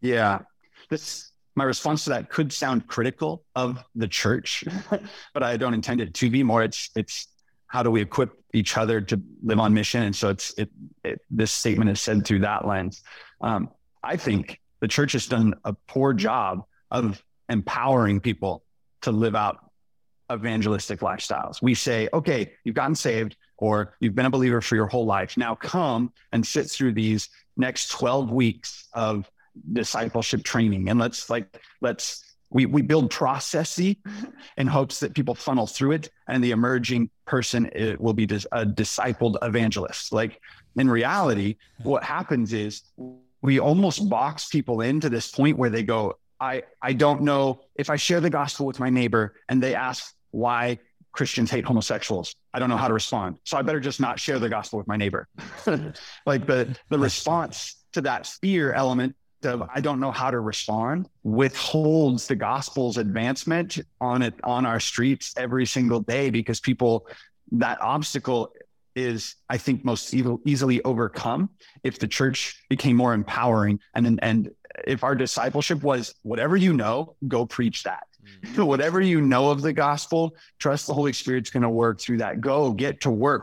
Yeah. This my response to that could sound critical of the church, but I don't intend it to be more. It's it's how do we equip each other to live on mission? And so it's it, it this statement is said through that lens. Um, I think the church has done a poor job of empowering people to live out evangelistic lifestyles. We say, okay, you've gotten saved or you've been a believer for your whole life. Now come and sit through these next 12 weeks of discipleship training. And let's like let's we we build processy in hopes that people funnel through it and the emerging person it will be a discipled evangelist. Like in reality what happens is we almost box people into this point where they go i i don't know if i share the gospel with my neighbor and they ask why christians hate homosexuals. I don't know how to respond so i better just not share the gospel with my neighbor. Like the the response to that fear element of I don't know how to respond withholds the gospel's advancement on it on our streets every single day because people that obstacle is I think most evil, easily overcome if the church became more empowering. And and if our discipleship was whatever you know go preach that. Mm-hmm. whatever you know of the gospel trust the Holy Spirit's going to work through that. Go get to work